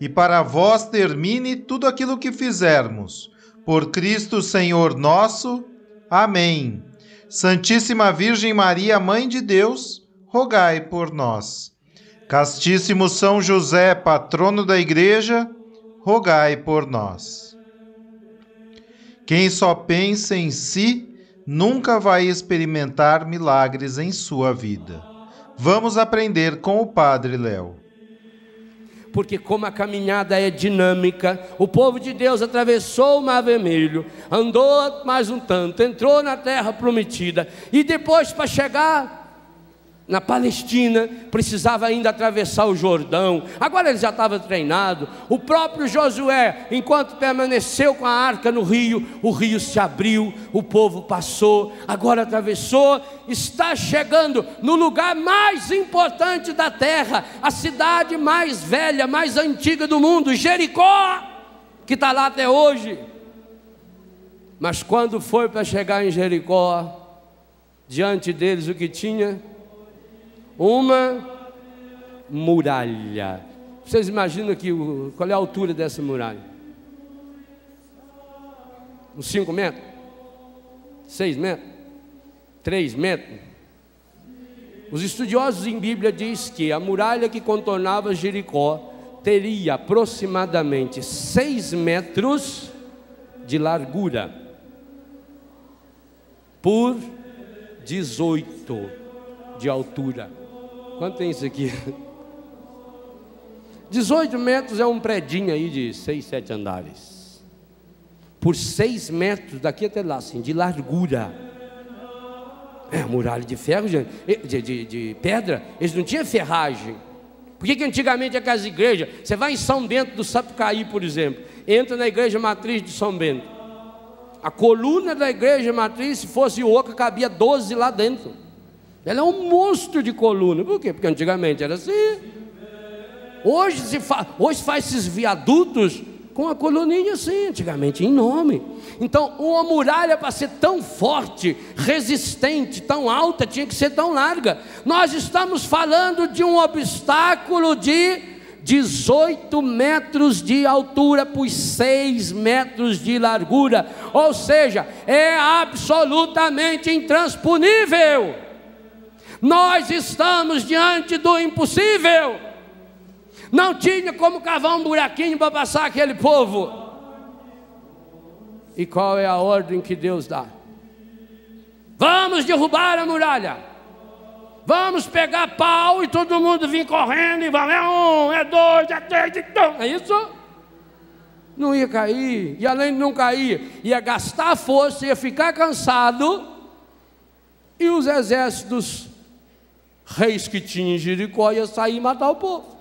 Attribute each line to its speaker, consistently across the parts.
Speaker 1: e para vós termine tudo aquilo que fizermos. Por Cristo Senhor nosso. Amém. Santíssima Virgem Maria, Mãe de Deus, rogai por nós. Castíssimo São José, patrono da Igreja, rogai por nós. Quem só pensa em si, nunca vai experimentar milagres em sua vida. Vamos aprender com o Padre Léo
Speaker 2: porque como a caminhada é dinâmica, o povo de Deus atravessou o Mar Vermelho, andou mais um tanto, entrou na terra prometida, e depois para chegar na Palestina, precisava ainda atravessar o Jordão. Agora ele já estava treinado. O próprio Josué, enquanto permaneceu com a arca no rio, o rio se abriu, o povo passou, agora atravessou, está chegando no lugar mais importante da terra, a cidade mais velha, mais antiga do mundo, Jericó, que está lá até hoje. Mas quando foi para chegar em Jericó, diante deles o que tinha? Uma muralha. Vocês imaginam aqui qual é a altura dessa muralha? Uns 5 metros? 6 metros? 3 metros? Os estudiosos em Bíblia diz que a muralha que contornava Jericó teria aproximadamente 6 metros de largura por 18 de altura. Quanto tem isso aqui? 18 metros é um predinho aí de 6, 7 andares. Por 6 metros, daqui até lá, assim, de largura. É, muralha de ferro, de, de, de pedra, eles não tinham ferragem. Por que, que antigamente aquelas igrejas, você vai em São Bento do Sapucaí, por exemplo, entra na igreja matriz de São Bento. A coluna da igreja matriz, se fosse oca, cabia 12 lá dentro. Ela é um monstro de coluna. Por quê? Porque antigamente era assim. Hoje se fa... hoje faz esses viadutos com a coluninha assim, antigamente em nome. Então, uma muralha para ser tão forte, resistente, tão alta, tinha que ser tão larga. Nós estamos falando de um obstáculo de 18 metros de altura por 6 metros de largura, ou seja, é absolutamente intransponível. Nós estamos diante do impossível. Não tinha como cavar um buraquinho para passar aquele povo. E qual é a ordem que Deus dá? Vamos derrubar a muralha. Vamos pegar pau e todo mundo vir correndo e vai, é um, é dois, é três, então. É isso? Não ia cair. E além de não cair, ia gastar força, ia ficar cansado. E os exércitos reis que tinha em Jericó ia sair e matar o povo.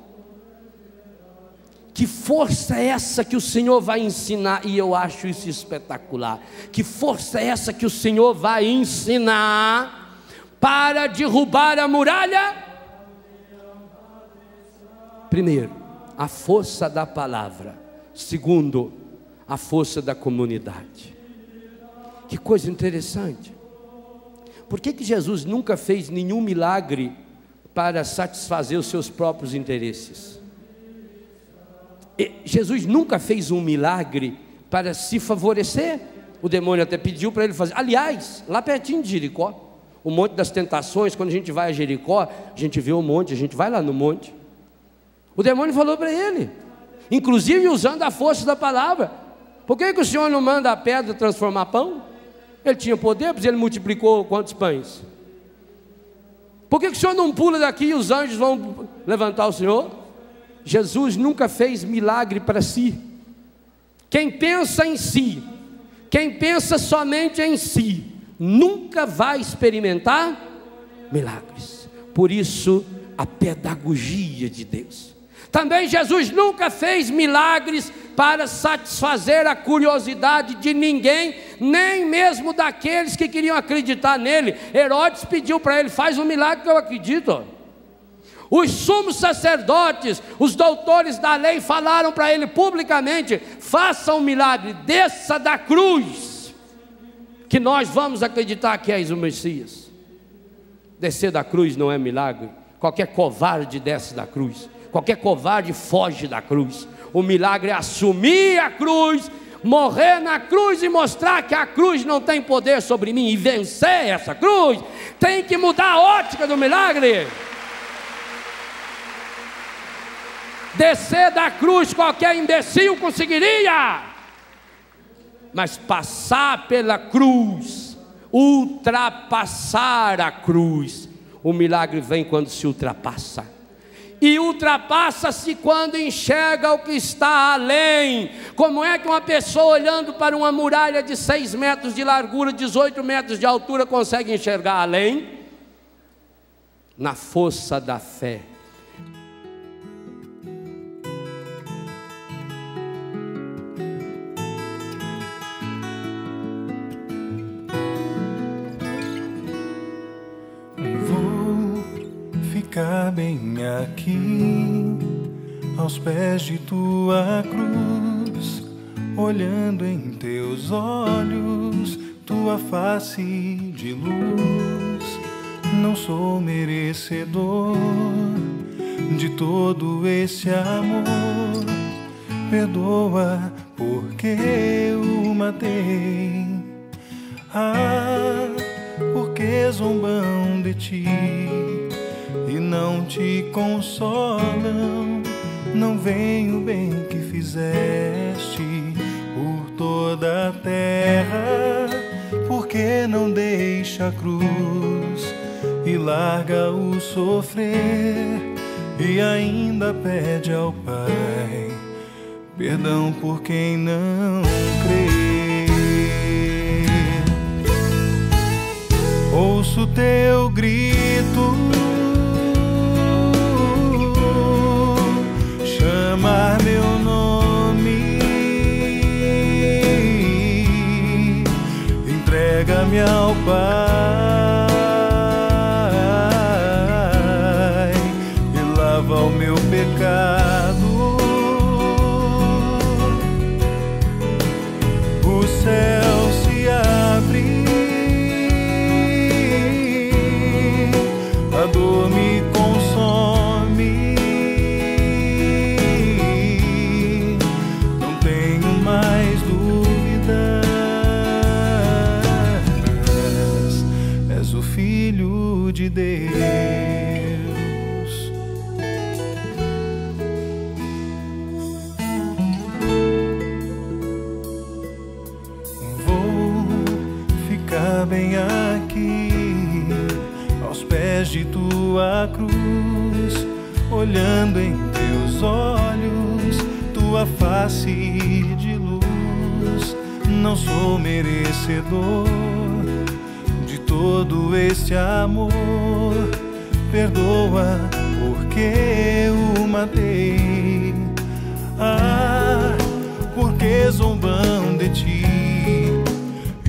Speaker 2: Que força é essa que o Senhor vai ensinar? E eu acho isso espetacular. Que força é essa que o Senhor vai ensinar para derrubar a muralha? Primeiro, a força da palavra. Segundo, a força da comunidade. Que coisa interessante. Por que, que Jesus nunca fez nenhum milagre para satisfazer os seus próprios interesses? E Jesus nunca fez um milagre para se favorecer. O demônio até pediu para ele fazer. Aliás, lá pertinho de Jericó, o Monte das Tentações, quando a gente vai a Jericó, a gente vê o monte, a gente vai lá no monte. O demônio falou para ele, inclusive usando a força da palavra: Por que, que o Senhor não manda a pedra transformar pão? Ele tinha poder, pois ele multiplicou quantos pães? Por que, que o Senhor não pula daqui e os anjos vão levantar o Senhor? Jesus nunca fez milagre para si. Quem pensa em si, quem pensa somente em si, nunca vai experimentar milagres. Por isso, a pedagogia de Deus. Também Jesus nunca fez milagres para satisfazer a curiosidade de ninguém, nem mesmo daqueles que queriam acreditar nele. Herodes pediu para ele: faz um milagre que eu acredito. Os sumos sacerdotes, os doutores da lei falaram para ele publicamente: faça um milagre, desça da cruz, que nós vamos acreditar que és o Messias. Descer da cruz não é milagre, qualquer covarde desce da cruz, qualquer covarde foge da cruz. O milagre é assumir a cruz, morrer na cruz e mostrar que a cruz não tem poder sobre mim e vencer essa cruz. Tem que mudar a ótica do milagre. Descer da cruz qualquer imbecil conseguiria, mas passar pela cruz, ultrapassar a cruz, o milagre vem quando se ultrapassa. E ultrapassa-se quando enxerga o que está além. Como é que uma pessoa olhando para uma muralha de 6 metros de largura, 18 metros de altura, consegue enxergar além? Na força da fé
Speaker 3: ficar bem aqui, aos pés de tua cruz, olhando em teus olhos, tua face de luz. Não sou merecedor de todo esse amor. Perdoa porque eu matei. Ah, porque zombam de ti e não te consolam. Não vem o bem que fizeste por toda a terra, porque não deixa a cruz e larga o sofrer e ainda pede ao Pai perdão por quem não crê. Ouço teu grito chamar meu nome. Entrega-me ao Pai tua cruz, olhando em teus olhos, tua face de luz. Não sou merecedor de todo este amor. Perdoa porque eu matei. Ah, porque zombam de ti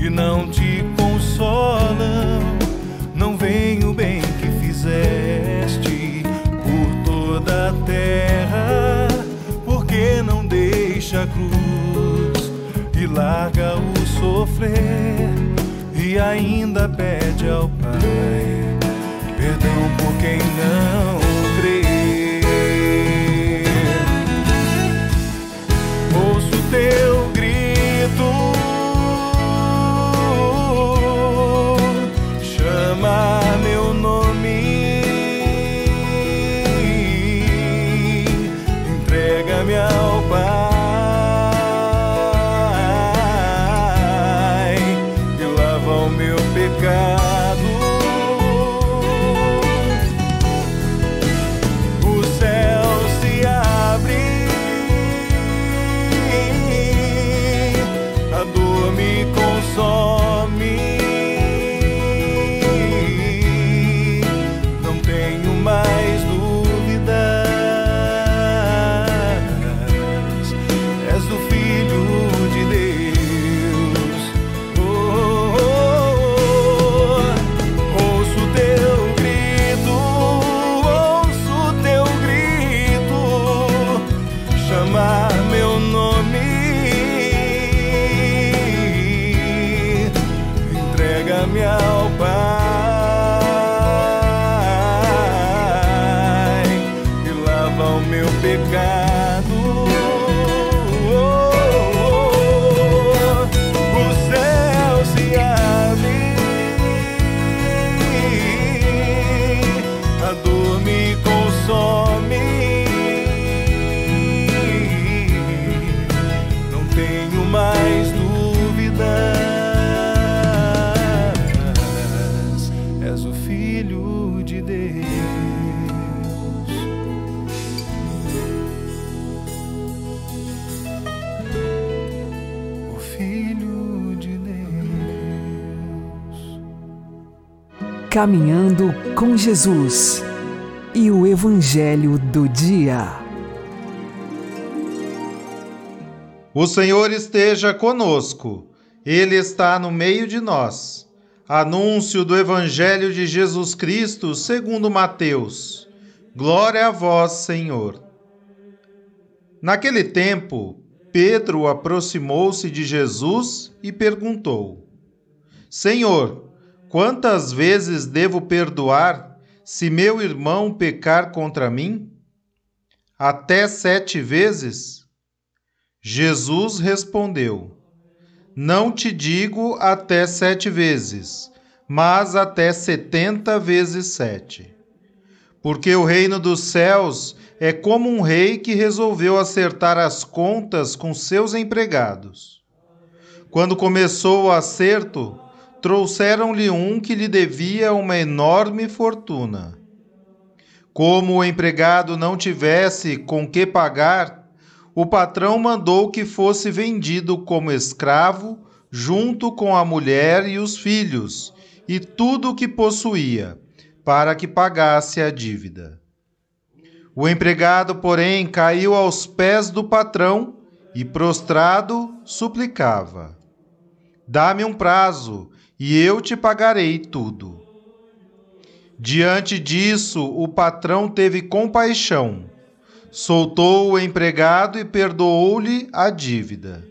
Speaker 3: e não te consolam. A cruz e larga o sofrer e ainda pede ao Pai perdão por quem não És o Filho de Deus. O Filho de Deus.
Speaker 4: Caminhando com Jesus e o Evangelho do Dia.
Speaker 1: O Senhor esteja conosco, Ele está no meio de nós. Anúncio do Evangelho de Jesus Cristo segundo Mateus. Glória a vós, Senhor. Naquele tempo, Pedro aproximou-se de Jesus e perguntou: Senhor, quantas vezes devo perdoar se meu irmão pecar contra mim? Até sete vezes? Jesus respondeu: Não te digo até sete vezes, mas até setenta vezes sete. Porque o reino dos céus é como um rei que resolveu acertar as contas com seus empregados. Quando começou o acerto, trouxeram-lhe um que lhe devia uma enorme fortuna. Como o empregado não tivesse com que pagar, o patrão mandou que fosse vendido como escravo, junto com a mulher e os filhos, e tudo o que possuía, para que pagasse a dívida. O empregado, porém, caiu aos pés do patrão e, prostrado, suplicava: Dá-me um prazo, e eu te pagarei tudo. Diante disso, o patrão teve compaixão, soltou o empregado e perdoou-lhe a dívida.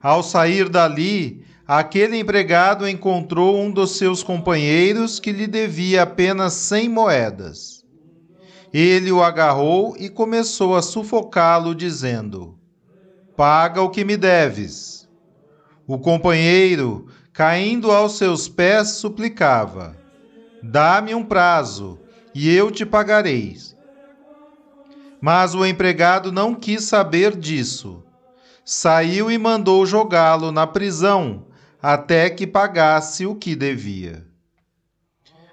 Speaker 1: Ao sair dali, aquele empregado encontrou um dos seus companheiros que lhe devia apenas cem moedas. Ele o agarrou e começou a sufocá-lo, dizendo: Paga o que me deves. O companheiro, caindo aos seus pés, suplicava: Dá-me um prazo, e eu te pagarei. Mas o empregado não quis saber disso. Saiu e mandou jogá-lo na prisão até que pagasse o que devia.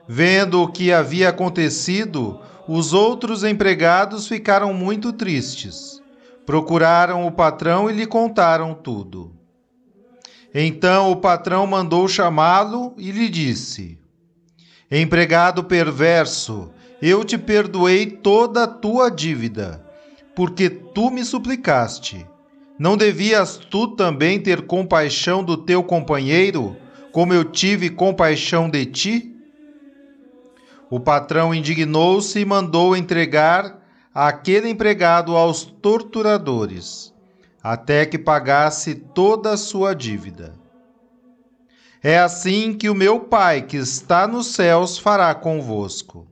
Speaker 1: Vendo o que havia acontecido, os outros empregados ficaram muito tristes. Procuraram o patrão e lhe contaram tudo. Então o patrão mandou chamá-lo e lhe disse: Empregado perverso, eu te perdoei toda a tua dívida, porque tu me suplicaste. Não devias tu também ter compaixão do teu companheiro, como eu tive compaixão de ti? O patrão indignou-se e mandou entregar aquele empregado aos torturadores, até que pagasse toda a sua dívida. É assim que o meu Pai que está nos céus fará convosco,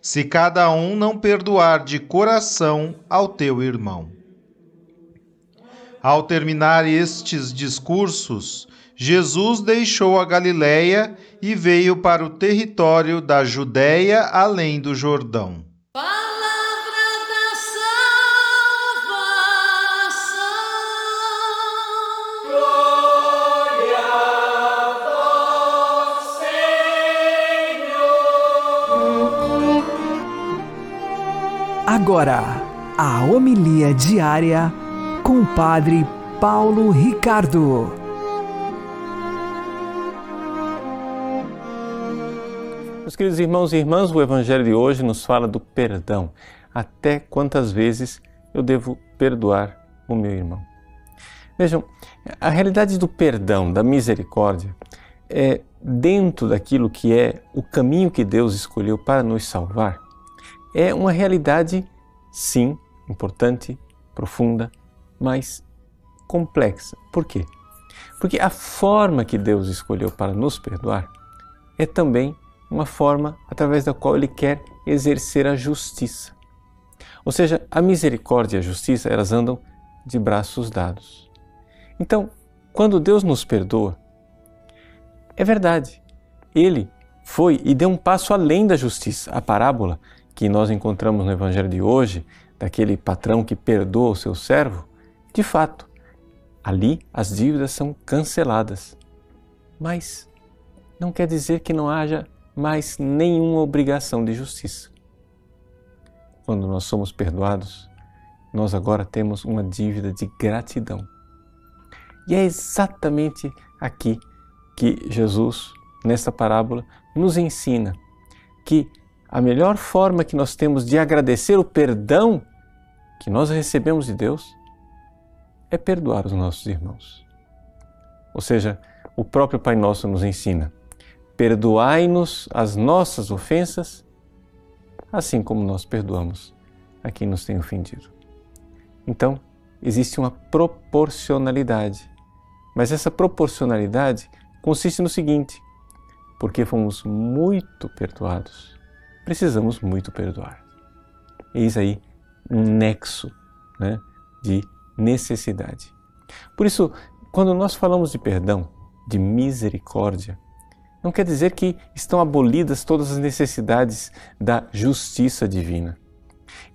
Speaker 1: se cada um não perdoar de coração ao teu irmão. Ao terminar estes discursos, Jesus deixou a Galiléia e veio para o território da Judéia além do Jordão.
Speaker 4: Agora, a homilia diária com o Padre Paulo Ricardo.
Speaker 5: Meus queridos irmãos e irmãs, o Evangelho de hoje nos fala do perdão. Até quantas vezes eu devo perdoar o meu irmão? Vejam, a realidade do perdão, da misericórdia, é dentro daquilo que é o caminho que Deus escolheu para nos salvar, é uma realidade, sim, importante, profunda, mas complexa. Por quê? Porque a forma que Deus escolheu para nos perdoar é também uma forma através da qual Ele quer exercer a justiça. Ou seja, a misericórdia e a justiça, elas andam de braços dados. Então, quando Deus nos perdoa, é verdade, Ele foi e deu um passo além da justiça. A parábola que nós encontramos no Evangelho de hoje, daquele patrão que perdoa o seu servo, de fato, ali as dívidas são canceladas. Mas não quer dizer que não haja mais nenhuma obrigação de justiça. Quando nós somos perdoados, nós agora temos uma dívida de gratidão. E é exatamente aqui que Jesus, nesta parábola, nos ensina que a melhor forma que nós temos de agradecer o perdão que nós recebemos de Deus é perdoar os nossos irmãos. Ou seja, o próprio Pai Nosso nos ensina: perdoai-nos as nossas ofensas, assim como nós perdoamos a quem nos tem ofendido. Então, existe uma proporcionalidade. Mas essa proporcionalidade consiste no seguinte: porque fomos muito perdoados, precisamos muito perdoar. Eis aí um nexo né, de necessidade. Por isso, quando nós falamos de perdão, de misericórdia, não quer dizer que estão abolidas todas as necessidades da justiça divina.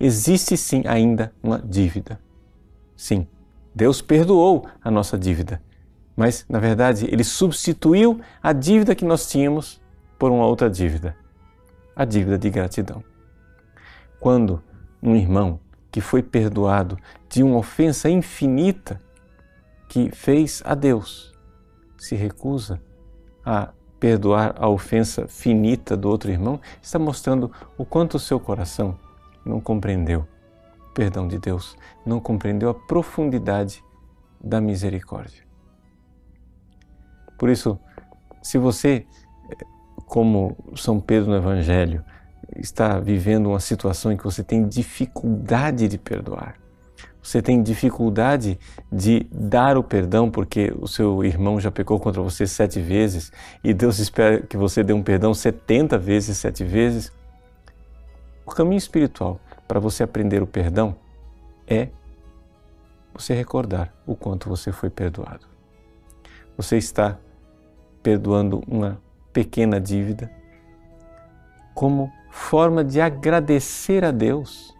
Speaker 5: Existe sim ainda uma dívida. Sim, Deus perdoou a nossa dívida, mas na verdade ele substituiu a dívida que nós tínhamos por uma outra dívida, a dívida de gratidão. Quando um irmão que foi perdoado de uma ofensa infinita que fez a Deus, se recusa a perdoar a ofensa finita do outro irmão, está mostrando o quanto o seu coração não compreendeu o perdão de Deus, não compreendeu a profundidade da misericórdia. Por isso, se você, como São Pedro no Evangelho, está vivendo uma situação em que você tem dificuldade de perdoar, você tem dificuldade de dar o perdão porque o seu irmão já pecou contra você sete vezes e Deus espera que você dê um perdão setenta vezes, sete vezes. O caminho espiritual para você aprender o perdão é você recordar o quanto você foi perdoado. Você está perdoando uma pequena dívida como forma de agradecer a Deus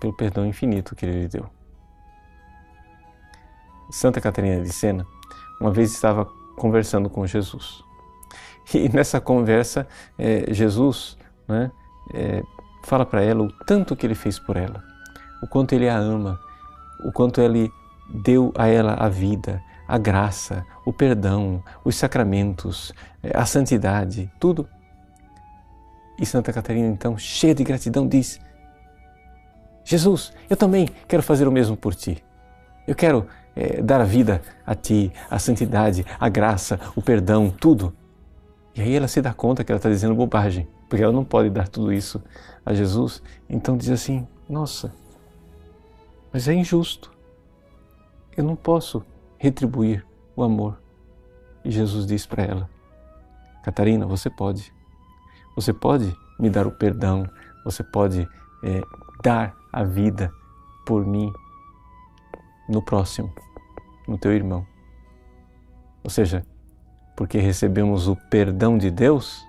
Speaker 5: pelo perdão infinito que ele lhe deu. Santa Catarina de Sena uma vez estava conversando com Jesus. E nessa conversa, é, Jesus né, é, fala para ela o tanto que ele fez por ela, o quanto ele a ama, o quanto ele deu a ela a vida, a graça, o perdão, os sacramentos, é, a santidade, tudo. E Santa Catarina, então, cheia de gratidão, diz: Jesus, eu também quero fazer o mesmo por ti. Eu quero é, dar a vida a ti, a santidade, a graça, o perdão, tudo. E aí ela se dá conta que ela está dizendo bobagem, porque ela não pode dar tudo isso a Jesus. Então diz assim: Nossa, mas é injusto. Eu não posso retribuir o amor. E Jesus diz para ela: Catarina, você pode. Você pode me dar o perdão, você pode é, dar a vida por mim no próximo, no teu irmão. Ou seja, porque recebemos o perdão de Deus,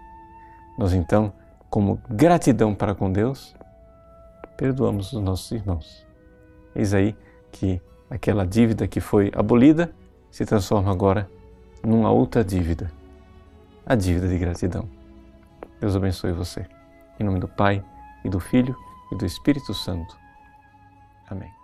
Speaker 5: nós então, como gratidão para com Deus, perdoamos os nossos irmãos. Eis aí que aquela dívida que foi abolida se transforma agora numa outra dívida, a dívida de gratidão. Deus abençoe você. Em nome do Pai e do Filho e do Espírito Santo. Amém.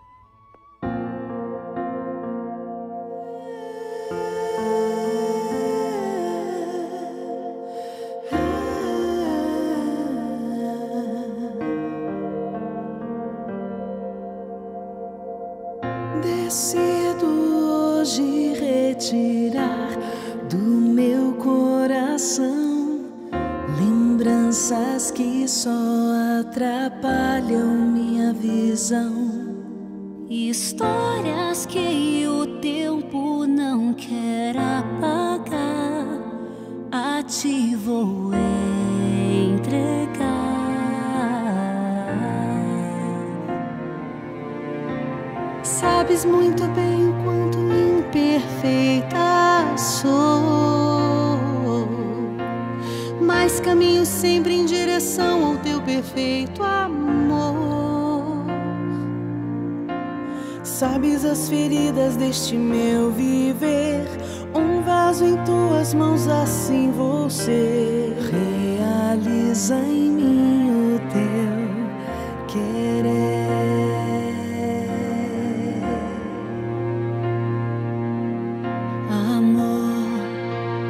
Speaker 6: Sabes as feridas deste meu viver, um vaso em tuas mãos, assim você realiza em mim o teu querer. Amor,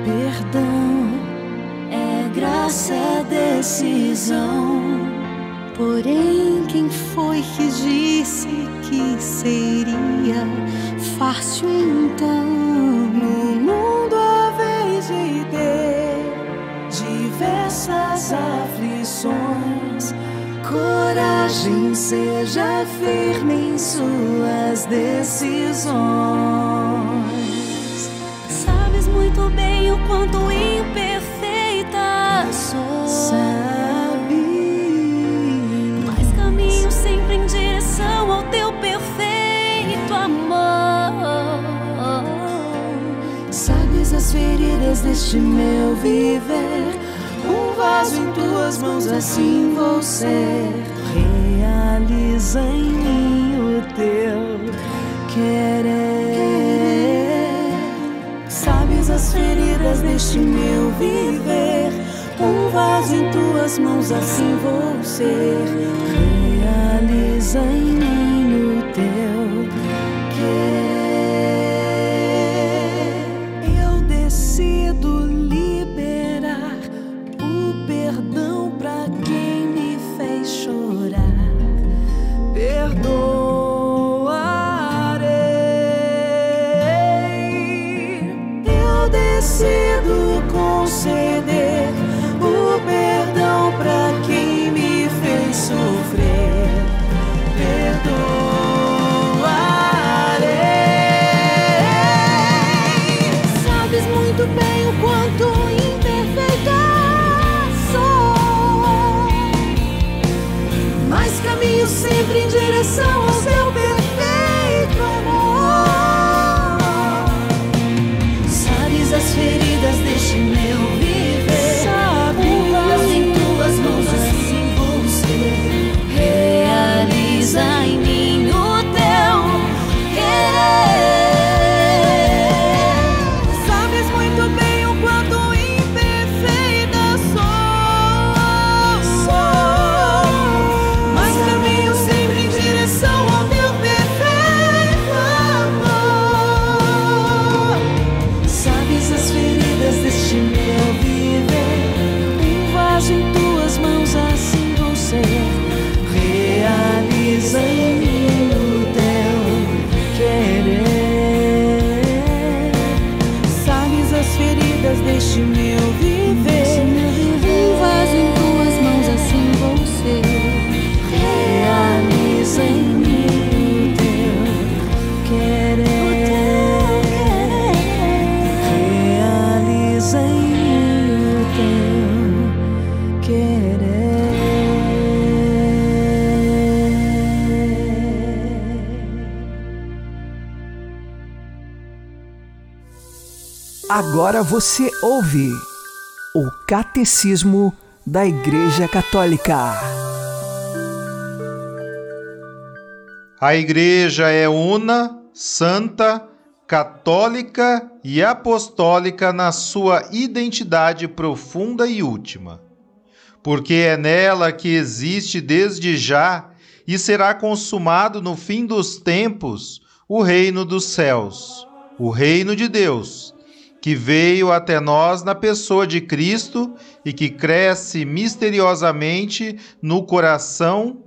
Speaker 6: perdão, é graça, é decisão. Porém, quem foi que disse que seria fácil então? No mundo a vez de ter diversas aflições, coragem, seja firme em suas decisões. Sabes muito bem o quanto imperfeita as feridas deste meu viver. Um vaso em tuas mãos, assim vou ser. Realiza em mim o teu querer. Sabes as feridas deste meu viver. Um vaso em tuas mãos, assim vou ser.
Speaker 4: Agora você ouve o Catecismo da Igreja Católica.
Speaker 1: A Igreja é una, santa, católica e apostólica na sua identidade profunda e última. Porque é nela que existe desde já e será consumado no fim dos tempos o reino dos céus, o reino de Deus, que veio até nós na pessoa de Cristo e que cresce misteriosamente no coração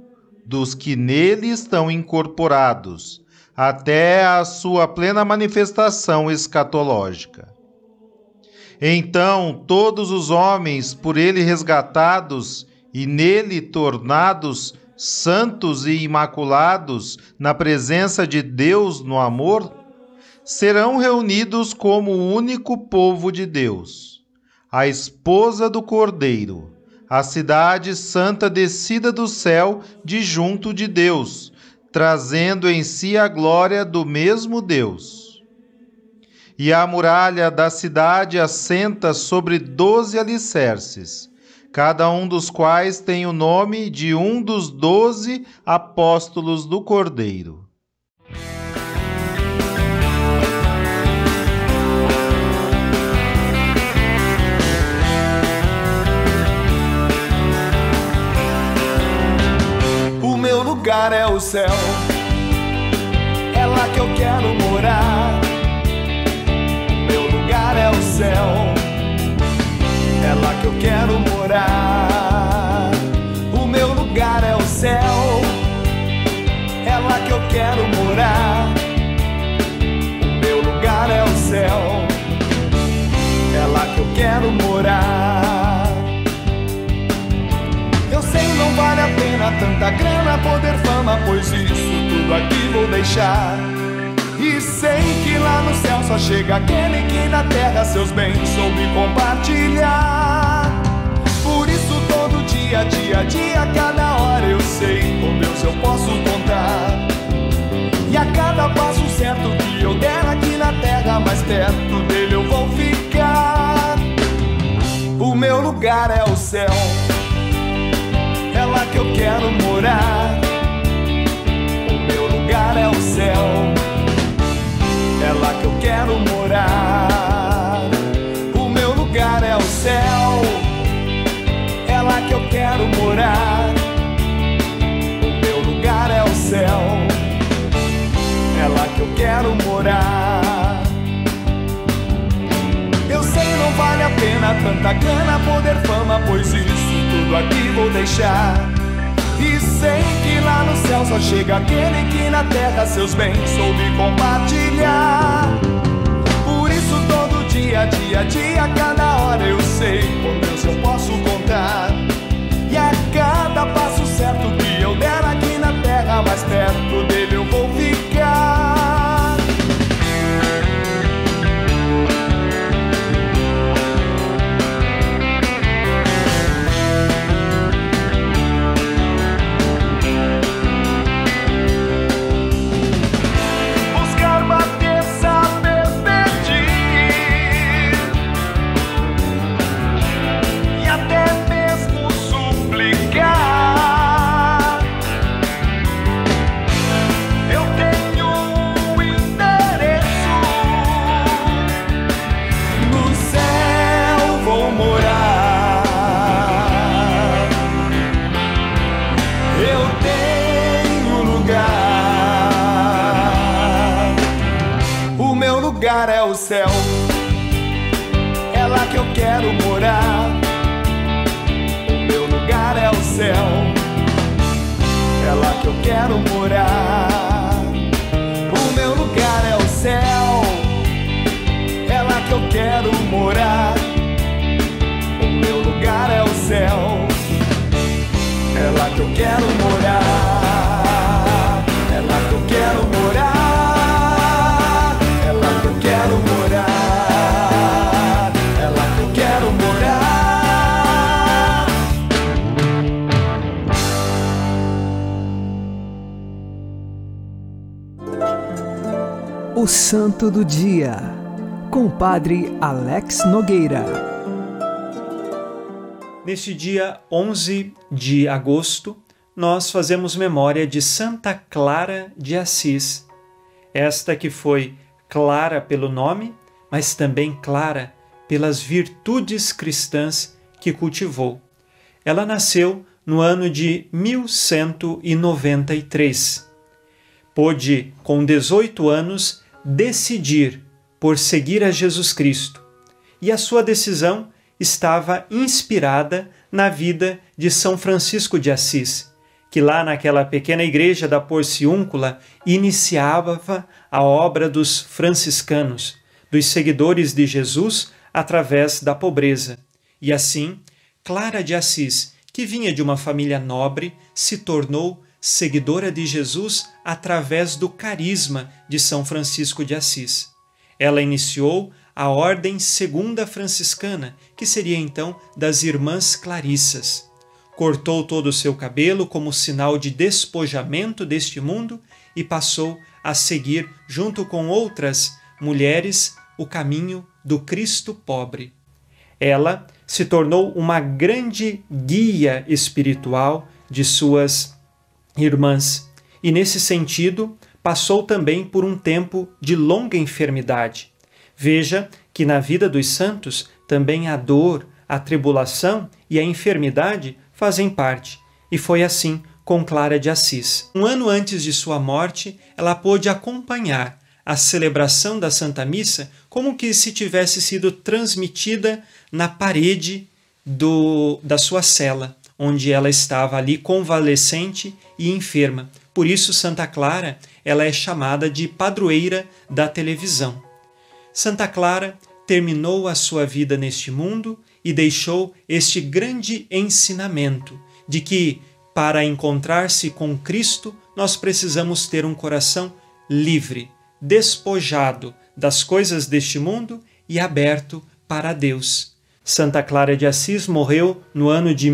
Speaker 1: dos que nele estão incorporados, até a sua plena manifestação escatológica. Então, todos os homens, por ele resgatados e nele tornados santos e imaculados na presença de Deus no amor, serão reunidos como o único povo de Deus. a esposa do Cordeiro, a cidade santa descida do céu de junto de Deus, trazendo em si a glória do mesmo Deus. E a muralha da cidade assenta sobre doze alicerces, cada um dos quais tem o nome de um dos doze apóstolos do Cordeiro.
Speaker 7: Lugar é o céu. É lá que eu quero morar. Meu lugar é o céu. É lá que eu quero morar. O meu lugar é o céu. É lá que eu quero morar. O meu lugar é o céu. É lá que eu quero morar. Eu sei não vale a tanta grana, poder, fama, pois isso tudo aqui vou deixar. E sei que lá no céu só chega aquele que na terra seus bens soube compartilhar. Por isso todo dia, dia, dia, cada hora eu sei com Deus eu posso contar. E a cada passo certo que eu der aqui na terra, mais perto dele eu vou ficar. O meu lugar é o céu que eu quero morar. O meu lugar é o céu, é lá que eu quero morar. O meu lugar é o céu, é lá que eu quero morar. O meu lugar é o céu, é lá que eu quero morar. Eu sei não vale a pena tanta grana, poder, fama, pois isso tudo aqui vou deixar. E sei que lá no céu só chega aquele que na terra seus bens soube compartilhar. Por isso todo dia, dia, dia, cada hora eu sei com Deus eu posso contar. E a cada passo certo que eu der aqui na terra, mais perto lugar é o céu. É lá que eu quero morar. O meu lugar é o céu. É lá que eu quero morar. O meu lugar é o céu. É lá que eu quero morar. O meu lugar é o céu. É lá que eu quero morar.
Speaker 4: O Santo do Dia, com o Padre Alex Nogueira.
Speaker 8: Neste dia 11 de agosto, nós fazemos memória de Santa Clara de Assis. Esta que foi clara pelo nome, mas também clara pelas virtudes cristãs que cultivou. Ela nasceu no ano de 1193. Pôde, com 18 anos, decidir por seguir a Jesus Cristo. E a sua decisão estava inspirada na vida de São Francisco de Assis, que lá naquela pequena igreja da Porciúncula iniciava a obra dos franciscanos, dos seguidores de Jesus através da pobreza. E assim, Clara de Assis, que vinha de uma família nobre, se tornou seguidora de Jesus através do carisma de São Francisco de Assis. Ela iniciou a Ordem Segunda Franciscana, que seria então das Irmãs Clarissas. Cortou todo o seu cabelo como sinal de despojamento deste mundo e passou a seguir, junto com outras mulheres, o caminho do Cristo pobre. Ela se tornou uma grande guia espiritual de suas irmãs e, nesse sentido, passou também por um tempo de longa enfermidade. Veja que na vida dos santos também a dor, a tribulação e a enfermidade fazem parte, e foi assim com Clara de Assis. Um ano antes de sua morte, ela pôde acompanhar a celebração da Santa Missa como que se tivesse sido transmitida na parede do, da sua cela, onde ela estava ali convalescente e enferma. Por isso, Santa Clara ela é chamada de padroeira da televisão. Santa Clara terminou a sua vida neste mundo e deixou este grande ensinamento de que, para encontrar-se com Cristo, nós precisamos ter um coração livre, despojado das coisas deste mundo e aberto para Deus. Santa Clara de Assis morreu no ano de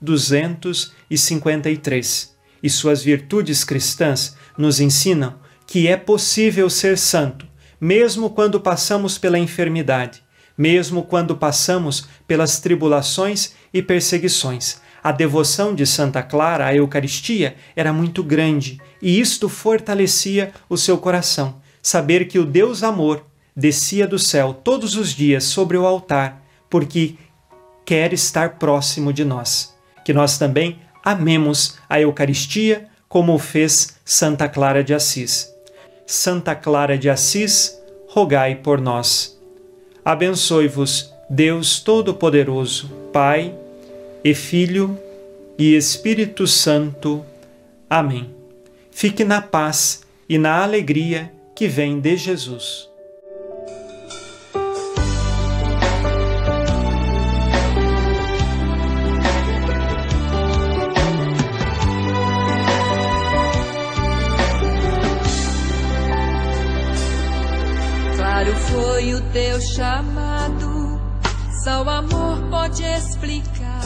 Speaker 8: 1253 e suas virtudes cristãs nos ensinam que é possível ser santo, mesmo quando passamos pela enfermidade, mesmo quando passamos pelas tribulações e perseguições. A devoção de Santa Clara à Eucaristia era muito grande e isto fortalecia o seu coração. Saber que o Deus Amor descia do céu todos os dias sobre o altar, porque quer estar próximo de nós. Que nós também amemos a Eucaristia como fez Santa Clara de Assis. Santa Clara de Assis, rogai por nós. Abençoe-vos, Deus Todo-Poderoso, Pai e Filho e Espírito Santo. Amém. Fique na paz e na alegria que vem de Jesus.
Speaker 9: Teu chamado, só o amor pode explicar.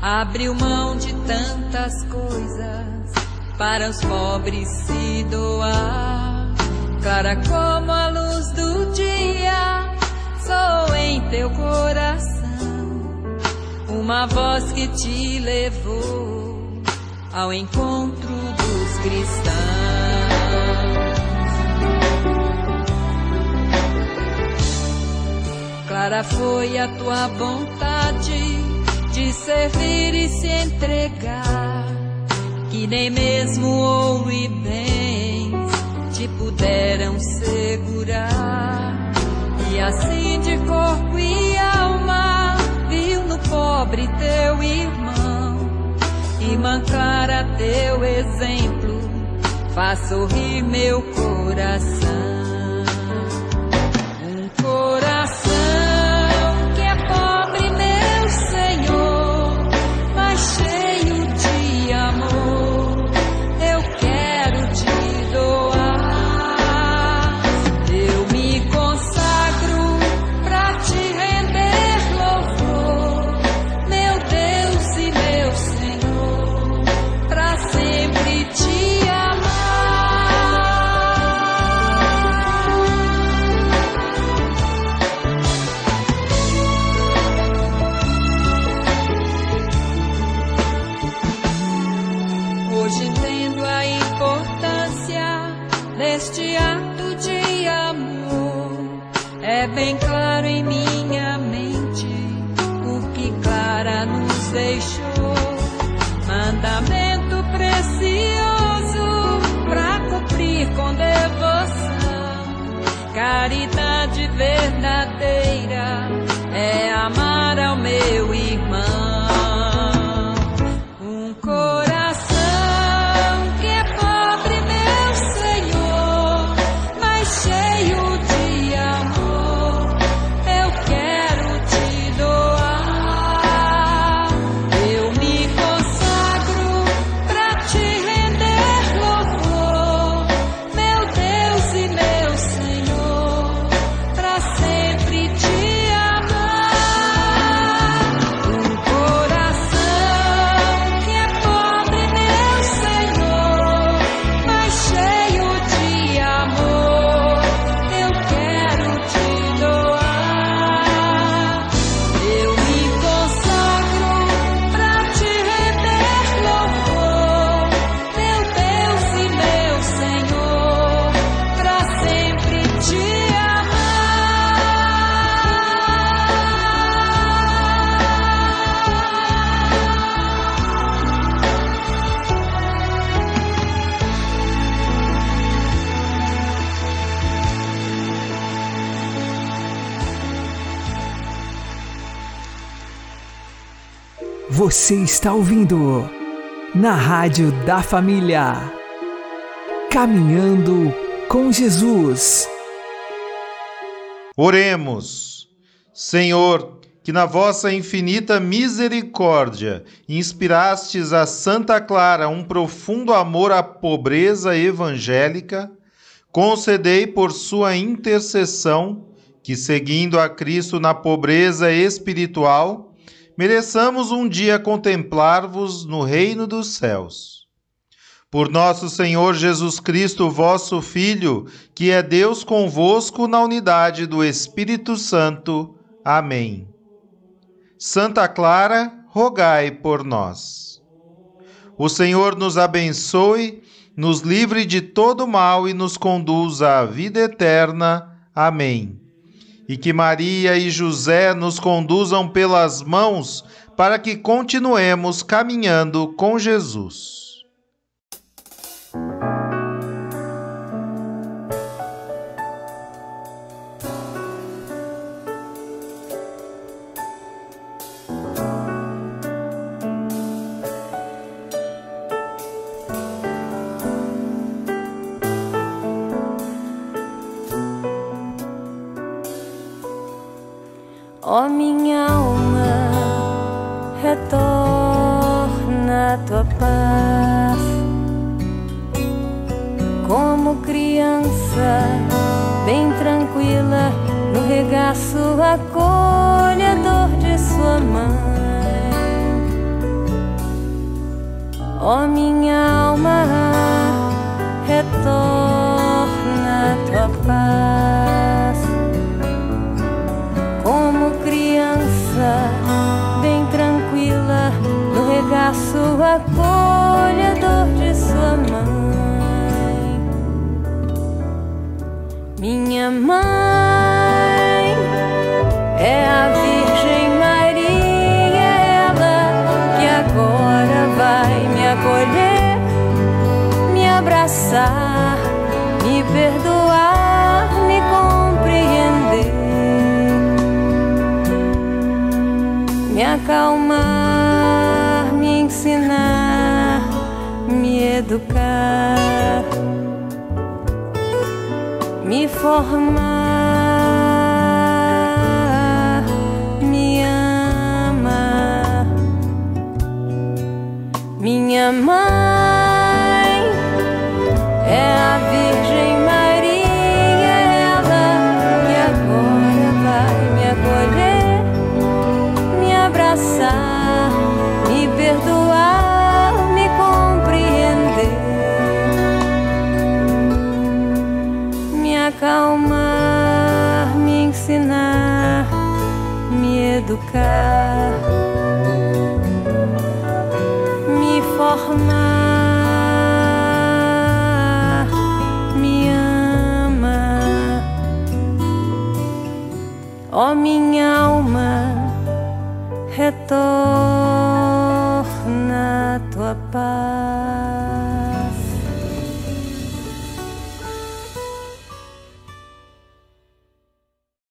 Speaker 9: Abriu mão de tantas coisas para os pobres se doar. Clara como a luz do dia, sou em teu coração uma voz que te levou ao encontro dos cristãos. Clara foi a tua vontade de servir e se entregar, que nem mesmo ouro e bens te puderam segurar. E assim de corpo e alma viu no pobre teu irmão e mancar a teu exemplo faz sorrir meu coração. Caridade verdadeira é amar ao meu irmão.
Speaker 4: Você está ouvindo na Rádio da Família. Caminhando com Jesus.
Speaker 1: Oremos. Senhor, que na vossa infinita misericórdia inspirastes a Santa Clara um profundo amor à pobreza evangélica, concedei por sua intercessão que, seguindo a Cristo na pobreza espiritual, mereçamos um dia contemplar-vos no reino dos céus. Por nosso Senhor Jesus Cristo, vosso Filho, que é Deus convosco na unidade do Espírito Santo. Amém. Santa Clara, rogai por nós. O Senhor nos abençoe, nos livre de todo mal e nos conduza à vida eterna. Amém. E que Maria e José nos conduzam pelas mãos para que continuemos caminhando com Jesus.
Speaker 10: Acalmar, me ensinar, me educar, me formar, me ama. Minha mãe ó minha alma retorna